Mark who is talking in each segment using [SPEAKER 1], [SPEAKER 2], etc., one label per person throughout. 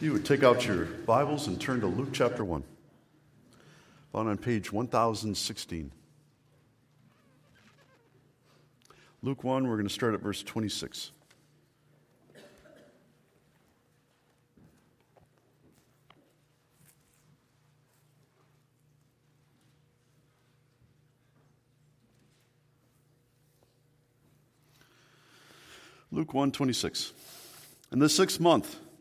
[SPEAKER 1] You would take out your Bibles and turn to Luke chapter 1, found on page 1016. Luke 1, we're going to start at verse 26. Luke 1 26. In the sixth month,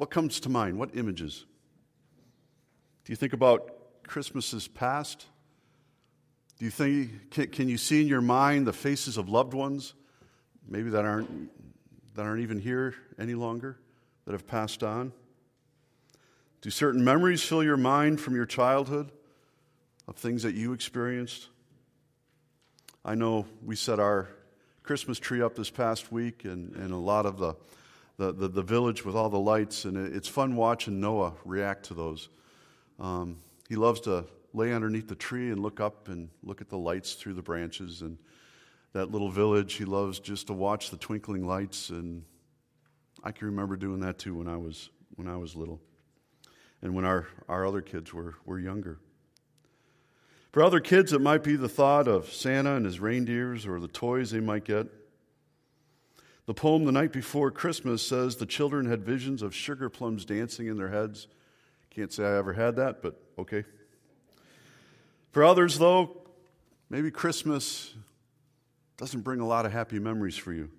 [SPEAKER 1] what comes to mind? What images? Do you think about Christmases past? Do you think can, can, you see in your mind the faces of loved ones, maybe that aren't that aren't even here any longer, that have passed on? Do certain memories fill your mind from your childhood of things that you experienced? I know we set our Christmas tree up this past week, and, and a lot of the the, the, the, village with all the lights, and it's fun watching Noah react to those. Um, he loves to lay underneath the tree and look up and look at the lights through the branches. And that little village, he loves just to watch the twinkling lights. And I can remember doing that too when I was, when I was little and when our, our other kids were, were younger. For other kids, it might be the thought of Santa and his reindeers or the toys they might get. The poem the night before Christmas says the children had visions of sugar plums dancing in their heads. Can't say I ever had that, but okay. For others, though, maybe Christmas doesn't bring a lot of happy memories for you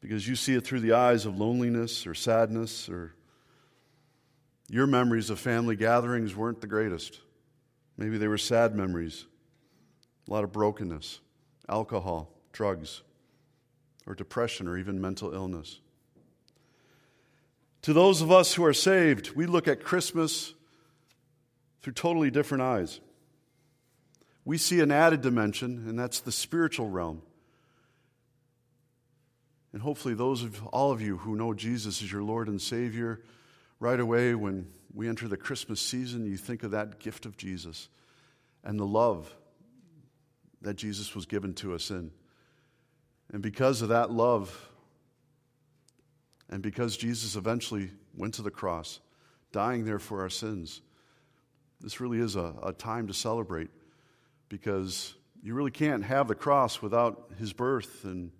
[SPEAKER 1] because you see it through the eyes of loneliness or sadness, or your memories of family gatherings weren't the greatest. Maybe they were sad memories, a lot of brokenness, alcohol, drugs or depression or even mental illness. To those of us who are saved, we look at Christmas through totally different eyes. We see an added dimension, and that's the spiritual realm. And hopefully, those of all of you who know Jesus as your Lord and Savior, right away when we enter the Christmas season, you think of that gift of Jesus and the love that Jesus was given to us in. And because of that love, and because Jesus eventually went to the cross, dying there for our sins, this really is a, a time to celebrate because you really can't have the cross without his birth. And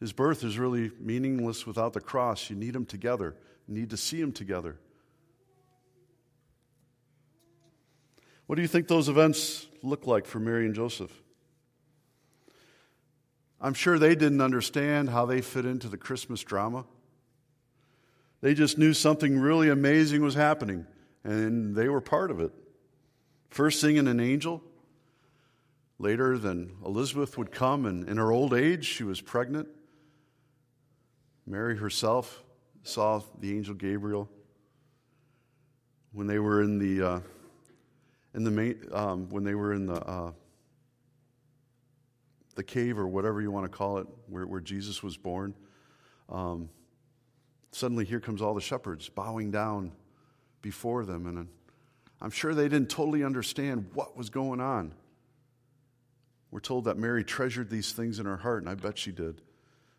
[SPEAKER 1] his birth is really meaningless without the cross. You need them together, you need to see them together. What do you think those events look like for Mary and Joseph? I'm sure they didn't understand how they fit into the Christmas drama. They just knew something really amazing was happening, and they were part of it. First, singing an angel. Later, then Elizabeth would come, and in her old age, she was pregnant. Mary herself saw the angel Gabriel when they were in the uh, in the um, when they were in the uh, the cave or whatever you want to call it, where, where Jesus was born, um, suddenly here comes all the shepherds bowing down before them. And I'm sure they didn't totally understand what was going on. We're told that Mary treasured these things in her heart, and I bet she did.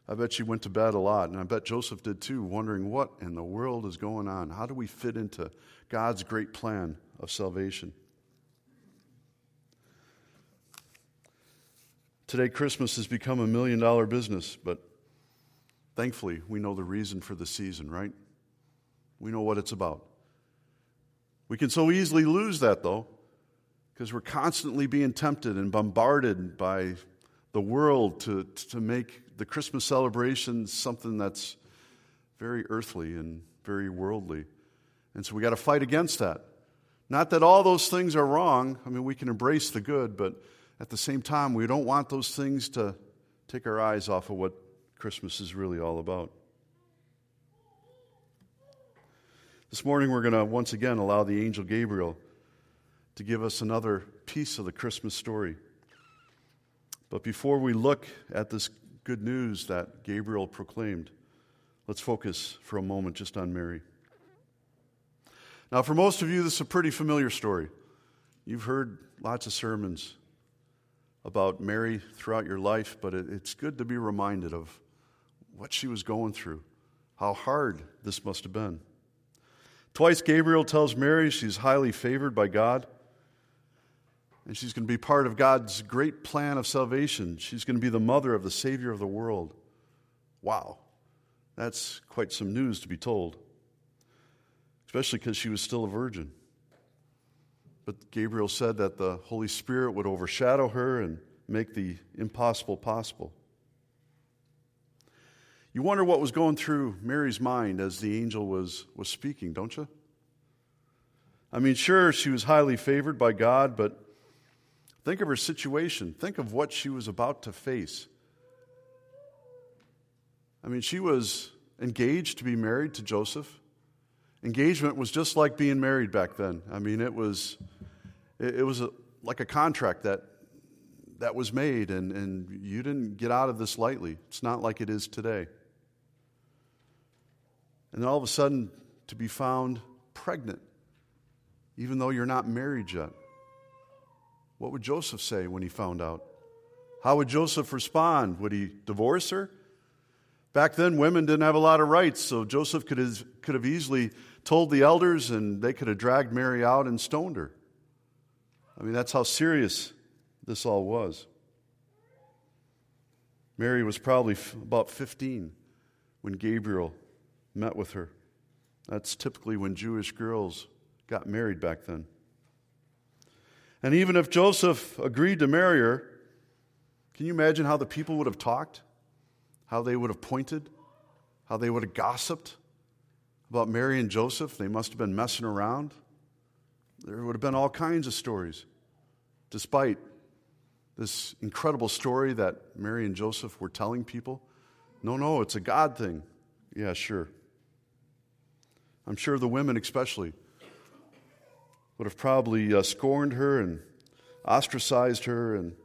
[SPEAKER 1] I bet she went to bed a lot, and I bet Joseph did too, wondering what in the world is going on? How do we fit into God's great plan of salvation? Today, Christmas has become a million dollar business, but thankfully, we know the reason for the season, right? We know what it's about. We can so easily lose that, though, because we're constantly being tempted and bombarded by the world to, to make the Christmas celebration something that's very earthly and very worldly. And so we got to fight against that. Not that all those things are wrong. I mean, we can embrace the good, but at the same time, we don't want those things to take our eyes off of what Christmas is really all about. This morning, we're going to once again allow the angel Gabriel to give us another piece of the Christmas story. But before we look at this good news that Gabriel proclaimed, let's focus for a moment just on Mary. Now, for most of you, this is a pretty familiar story. You've heard lots of sermons about Mary throughout your life, but it's good to be reminded of what she was going through, how hard this must have been. Twice Gabriel tells Mary she's highly favored by God. And she's going to be part of God's great plan of salvation. She's going to be the mother of the Savior of the world. Wow. That's quite some news to be told, especially because she was still a virgin. But Gabriel said that the Holy Spirit would overshadow her and make the impossible possible. You wonder what was going through Mary's mind as the angel was, was speaking, don't you? I mean, sure, she was highly favored by God, but think of her situation. Think of what she was about to face. I mean, she was engaged to be married to Joseph. Engagement was just like being married back then. I mean, it was, it, was a, like a contract that, that was made, and, and you didn't get out of this lightly. It's not like it is today. And then all of a sudden, to be found pregnant, even though you're not married yet. What would Joseph say when he found out? How would Joseph respond? Would he divorce her? Back then, women didn't have a lot of rights, so Joseph could have, could have easily told the elders and they could have dragged Mary out and stoned her. I mean, that's how serious this all was. Mary was probably f- about 15 when Gabriel met with her. That's typically when Jewish girls got married back then. And even if Joseph agreed to marry her, can you imagine how the people would have talked? How they would have pointed? How they would have gossiped about Mary and Joseph? They must have been messing around. There would have been all kinds of stories, despite this incredible story that Mary and Joseph were telling people. No, no, it's a God thing. Yeah, sure. I'm sure the women, especially, would have probably uh, scorned her and ostracized her and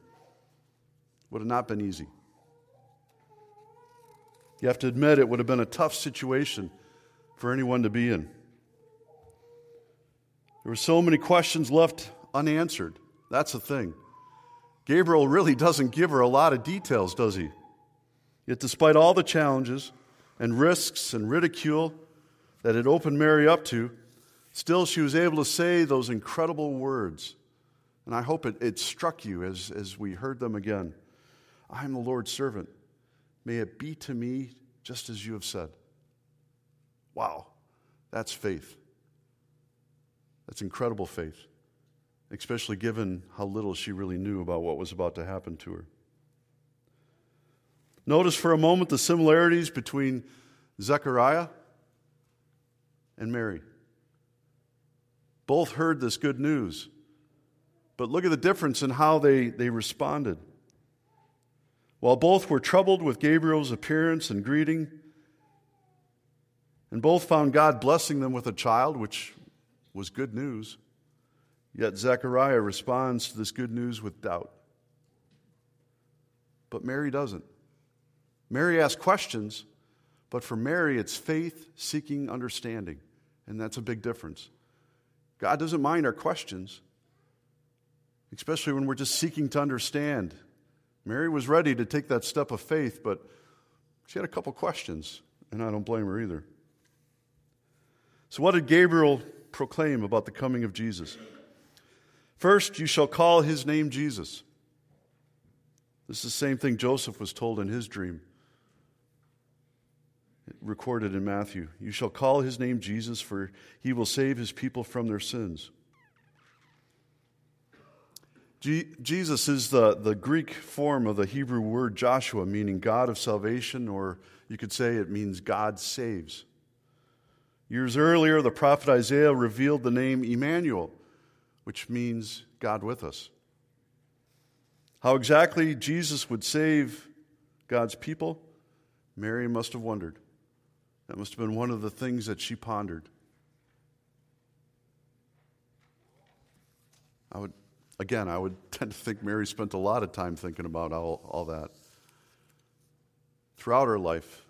[SPEAKER 1] would have not been easy. You have to admit it would have been a tough situation for anyone to be in. There were so many questions left unanswered. That's the thing. Gabriel really doesn't give her a lot of details, does he? Yet, despite all the challenges and risks and ridicule that it opened Mary up to, still she was able to say those incredible words. And I hope it, it struck you as, as we heard them again. I am the Lord's servant. May it be to me just as you have said. Wow, that's faith. That's incredible faith, especially given how little she really knew about what was about to happen to her. Notice for a moment the similarities between Zechariah and Mary. Both heard this good news, but look at the difference in how they, they responded. While both were troubled with Gabriel's appearance and greeting, and both found God blessing them with a child, which was good news, yet Zechariah responds to this good news with doubt. But Mary doesn't. Mary asks questions, but for Mary, it's faith seeking understanding. And that's a big difference. God doesn't mind our questions, especially when we're just seeking to understand. Mary was ready to take that step of faith, but she had a couple questions, and I don't blame her either. So, what did Gabriel proclaim about the coming of Jesus? First, you shall call his name Jesus. This is the same thing Joseph was told in his dream, recorded in Matthew. You shall call his name Jesus, for he will save his people from their sins. Jesus is the, the Greek form of the Hebrew word Joshua, meaning God of salvation, or you could say it means God saves. Years earlier, the prophet Isaiah revealed the name Emmanuel, which means God with us. How exactly Jesus would save God's people, Mary must have wondered. That must have been one of the things that she pondered. I would, again, I would tend to think Mary spent a lot of time thinking about all, all that throughout her life,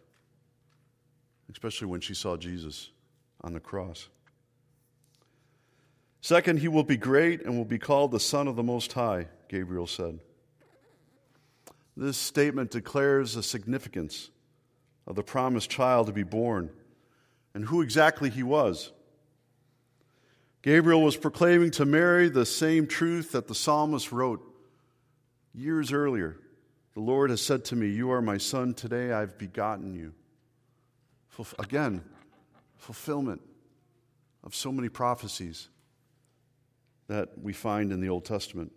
[SPEAKER 1] especially when she saw Jesus on the cross. Second, he will be great and will be called the Son of the Most High, Gabriel said. This statement declares the significance of the promised child to be born and who exactly he was. Gabriel was proclaiming to Mary the same truth that the psalmist wrote years earlier. The Lord has said to me, You are my son, today I've begotten you. Again, fulfillment of so many prophecies that we find in the Old Testament.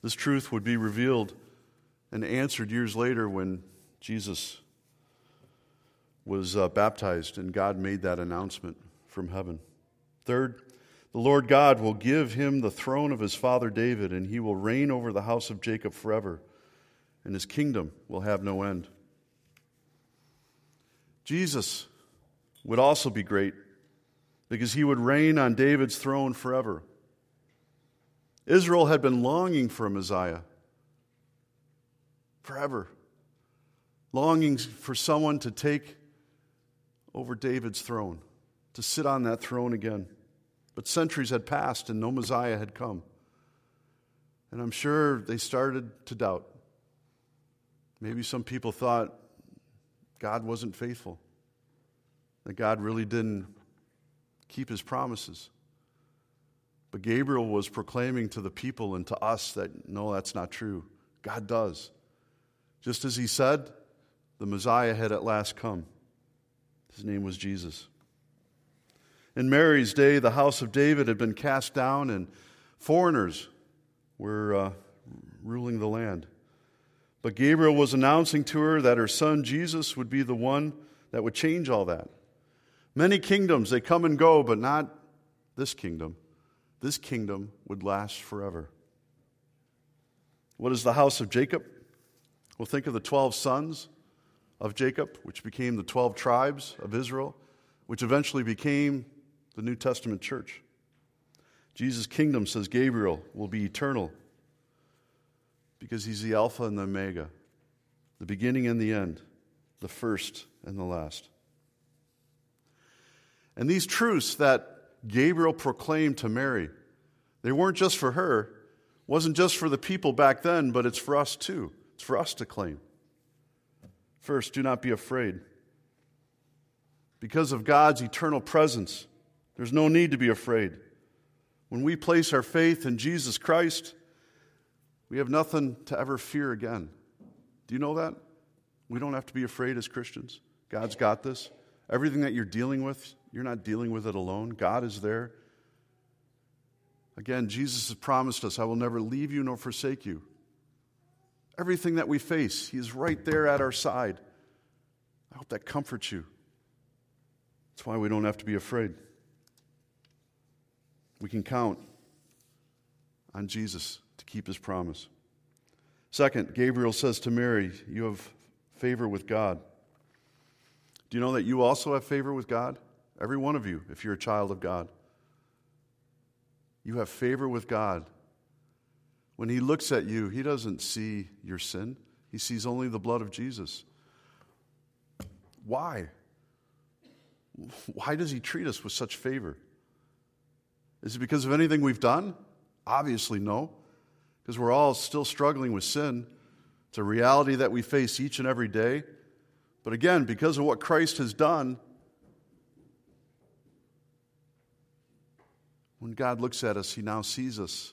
[SPEAKER 1] This truth would be revealed and answered years later when Jesus was uh, baptized and God made that announcement from heaven. Third, the Lord God will give him the throne of his father David, and he will reign over the house of Jacob forever, and his kingdom will have no end. Jesus would also be great because he would reign on David's throne forever. Israel had been longing for a Messiah forever, longing for someone to take over David's throne, to sit on that throne again. But centuries had passed and no Messiah had come. And I'm sure they started to doubt. Maybe some people thought God wasn't faithful, that God really didn't keep his promises. But Gabriel was proclaiming to the people and to us that no, that's not true. God does. Just as he said, the Messiah had at last come. His name was Jesus. In Mary's day, the house of David had been cast down, and foreigners were uh, ruling the land. But Gabriel was announcing to her that her son Jesus would be the one that would change all that. Many kingdoms, they come and go, but not this kingdom this kingdom would last forever. What is the house of Jacob? Well, think of the 12 sons of Jacob, which became the 12 tribes of Israel, which eventually became the New Testament church. Jesus' kingdom, says Gabriel, will be eternal because he's the Alpha and the Omega, the beginning and the end, the first and the last. And these truths that Gabriel proclaimed to Mary. They weren't just for her, wasn't just for the people back then, but it's for us too. It's for us to claim. First, do not be afraid. Because of God's eternal presence, there's no need to be afraid. When we place our faith in Jesus Christ, we have nothing to ever fear again. Do you know that? We don't have to be afraid as Christians. God's got this. Everything that you're dealing with, you're not dealing with it alone. God is there. Again, Jesus has promised us, I will never leave you nor forsake you. Everything that we face, He is right there at our side. I hope that comforts you. That's why we don't have to be afraid. We can count on Jesus to keep His promise. Second, Gabriel says to Mary, You have favor with God. Do you know that you also have favor with God? Every one of you, if you're a child of God. You have favor with God. When He looks at you, He doesn't see your sin, He sees only the blood of Jesus. Why? why does he treat us with such favor? Is it because of anything we've done? Obviously, no, because we're all still struggling with sin. It's a reality that we face each and every day. But again, because of what Christ has done, when God looks at us, he now sees us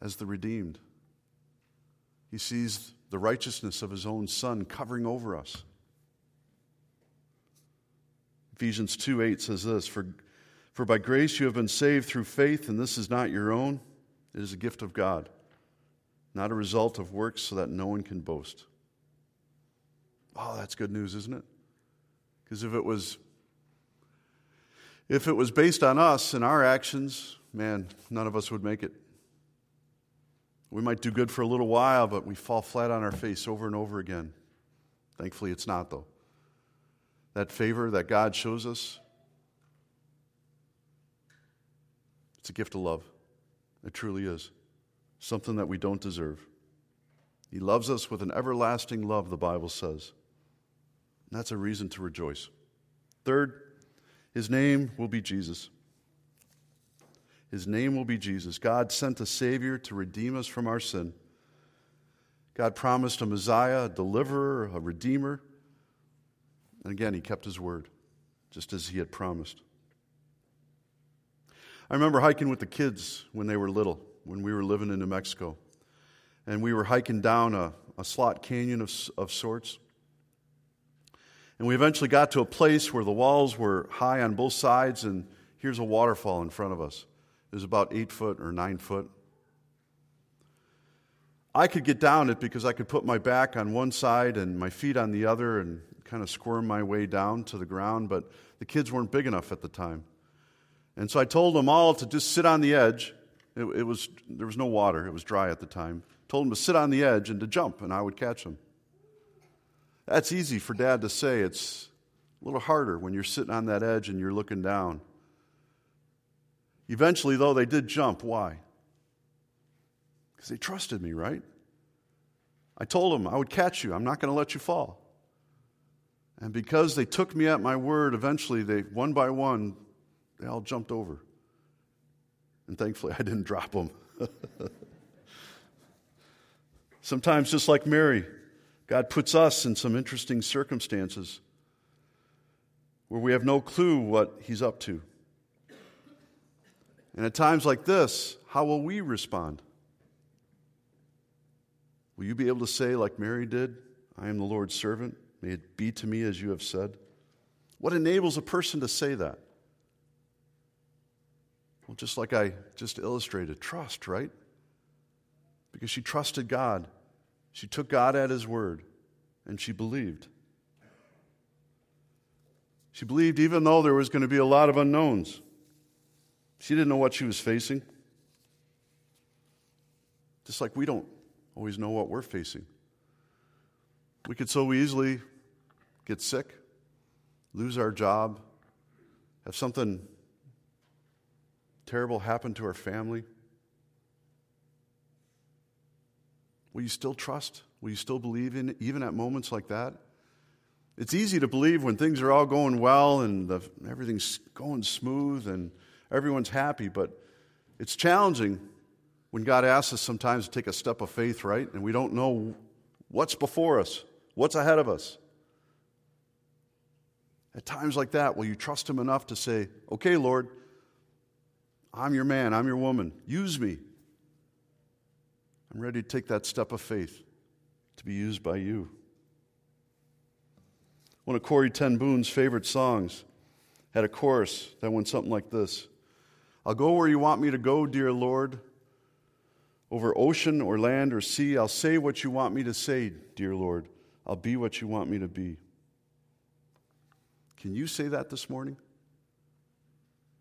[SPEAKER 1] as the redeemed. He sees the righteousness of his own Son covering over us. Ephesians 2 8 says this For, for by grace you have been saved through faith, and this is not your own, it is a gift of God, not a result of works, so that no one can boast. Oh, that's good news, isn't it? Because if it was if it was based on us and our actions, man, none of us would make it. We might do good for a little while, but we fall flat on our face over and over again. Thankfully, it's not, though. That favor that God shows us, it's a gift of love. It truly is. Something that we don't deserve. He loves us with an everlasting love, the Bible says. And that's a reason to rejoice. Third, his name will be Jesus. His name will be Jesus. God sent a Savior to redeem us from our sin. God promised a Messiah, a deliverer, a redeemer. And again, he kept his word, just as he had promised. I remember hiking with the kids when they were little, when we were living in New Mexico. And we were hiking down a, a slot canyon of, of sorts. And we eventually got to a place where the walls were high on both sides, and here's a waterfall in front of us. It was about eight foot or nine foot. I could get down it because I could put my back on one side and my feet on the other and kind of squirm my way down to the ground, but the kids weren't big enough at the time. And so I told them all to just sit on the edge. It, it was, there was no water, it was dry at the time. Told them to sit on the edge and to jump, and I would catch them. That's easy for dad to say. It's a little harder when you're sitting on that edge and you're looking down. Eventually, though, they did jump. Why? Because they trusted me, right? I told them I would catch you. I'm not going to let you fall. And because they took me at my word, eventually they, one by one, they all jumped over. And thankfully, I didn't drop them. Sometimes, just like Mary, God puts us in some interesting circumstances where we have no clue what He's up to. And at times like this, how will we respond? Will you be able to say, like Mary did, I am the Lord's servant? May it be to me as you have said? What enables a person to say that? Well, just like I just illustrated, trust, right? Because she trusted God. She took God at His word, and she believed. She believed even though there was going to be a lot of unknowns. She didn't know what she was facing. Just like we don't always know what we're facing. We could so easily get sick, lose our job, have something terrible happened to our family. Will you still trust? Will you still believe in it, even at moments like that? It's easy to believe when things are all going well and the, everything's going smooth and everyone's happy, but it's challenging when God asks us sometimes to take a step of faith, right? And we don't know what's before us, what's ahead of us. At times like that, will you trust Him enough to say, okay, Lord, I'm your man, I'm your woman, use me. I'm ready to take that step of faith to be used by you. One of Corrie ten Boom's favorite songs had a chorus that went something like this I'll go where you want me to go, dear Lord. Over ocean or land or sea, I'll say what you want me to say, dear Lord. I'll be what you want me to be. Can you say that this morning?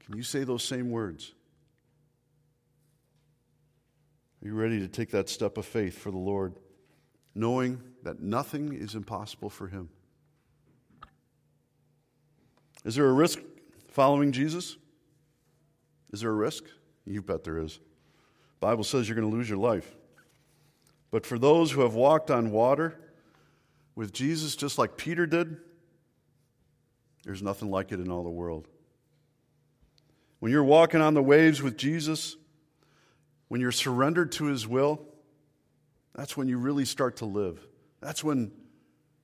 [SPEAKER 1] Can you say those same words? Are you ready to take that step of faith for the Lord, knowing that nothing is impossible for Him? Is there a risk following Jesus? Is there a risk? You bet there is. The Bible says you're going to lose your life. But for those who have walked on water with Jesus, just like Peter did, There's nothing like it in all the world. When you're walking on the waves with Jesus, when you're surrendered to his will, that's when you really start to live. That's when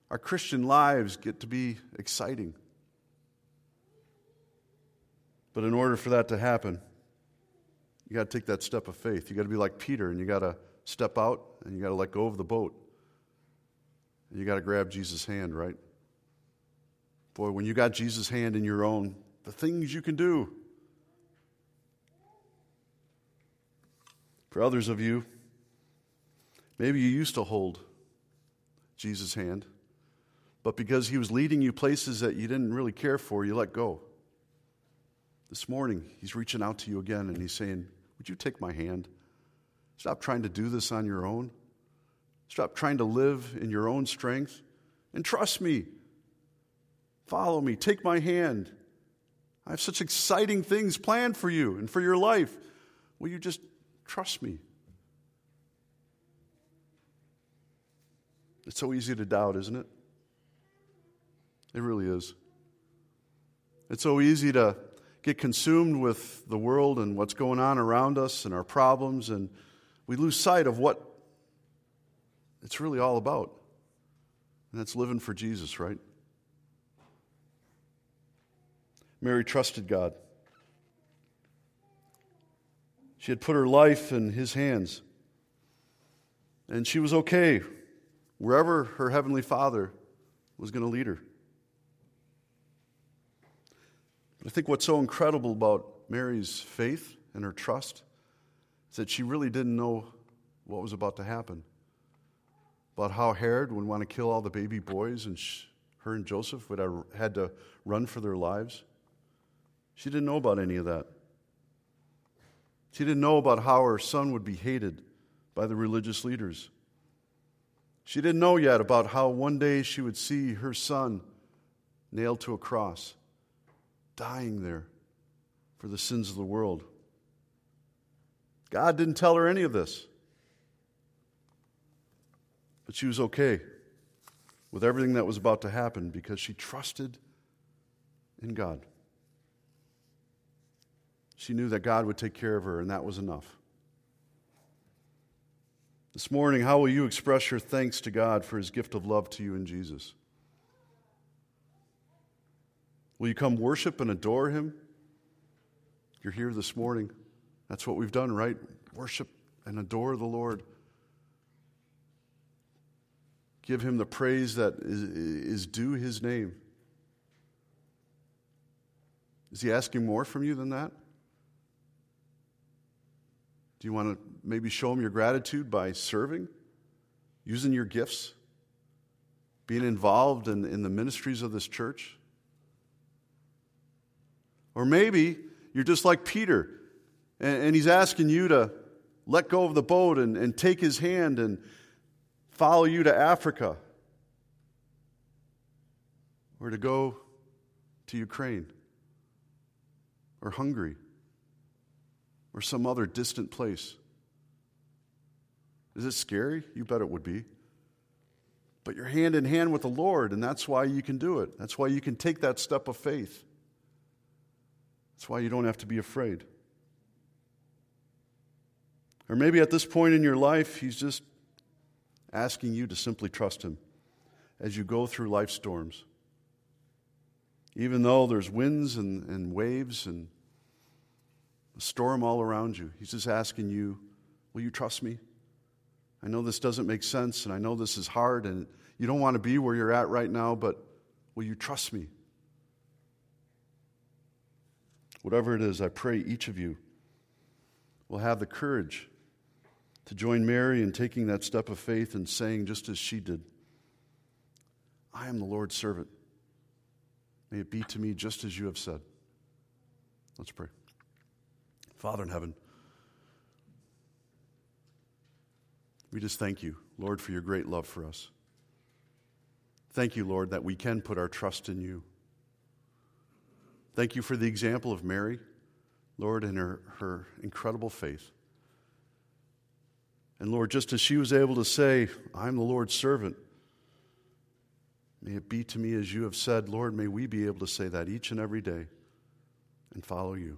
[SPEAKER 1] our Christian lives get to be exciting. But in order for that to happen, you got to take that step of faith. You got to be like Peter and you got to step out and you got to let go of the boat. And you got to grab Jesus' hand, right? Boy, when you got Jesus' hand in your own, the things you can do. For others of you, maybe you used to hold Jesus' hand, but because he was leading you places that you didn't really care for, you let go. This morning, he's reaching out to you again and he's saying, Would you take my hand? Stop trying to do this on your own. Stop trying to live in your own strength and trust me. Follow me. Take my hand. I have such exciting things planned for you and for your life. Will you just trust me? It's so easy to doubt, isn't it? It really is. It's so easy to get consumed with the world and what's going on around us and our problems, and we lose sight of what it's really all about. And that's living for Jesus, right? Mary trusted God. She had put her life in his hands. And she was okay wherever her heavenly Father was going to lead her. But I think what's so incredible about Mary's faith and her trust is that she really didn't know what was about to happen about how Herod would want to kill all the baby boys and she, her and Joseph would have had to run for their lives. She didn't know about any of that. She didn't know about how her son would be hated by the religious leaders. She didn't know yet about how one day she would see her son nailed to a cross, dying there for the sins of the world. God didn't tell her any of this. But she was okay with everything that was about to happen because she trusted in God. She knew that God would take care of her, and that was enough. This morning, how will you express your thanks to God for his gift of love to you in Jesus? Will you come worship and adore him? You're here this morning. That's what we've done, right? Worship and adore the Lord. Give him the praise that is, is due his name. Is he asking more from you than that? Do you want to maybe show them your gratitude by serving, using your gifts, being involved in, in the ministries of this church? Or maybe you're just like Peter, and, and he's asking you to let go of the boat and, and take his hand and, follow you to Africa or to go to Ukraine or Hungary or some other distant place. Is it scary? You bet it would be. But you're hand in hand with the Lord, and that's why you can do it. That's why you can take that step of faith. That's why you don't have to be afraid. Or maybe at this point in your life, He's just asking you to simply trust Him as you go through life storms. Even though there's winds and, and waves and a storm all around you, He's just asking you, Will you trust me? I know this doesn't make sense, and I know this is hard, and you don't want to be where you're at right now, but will you trust me? Whatever it is, I pray each of you will have the courage to join Mary in taking that step of faith and saying, just as she did, I am the Lord's servant. May it be to me just as you have said. Let's pray. Father in heaven, we just thank you, Lord, for your great love for us. Thank you, Lord, that we can put our trust in you. Thank you for the example of Mary, Lord, and her, her incredible faith. And Lord, just as she was able to say, I'm the Lord's servant, May it be to me as you have said, Lord, may we be able to say that each and every day and follow you.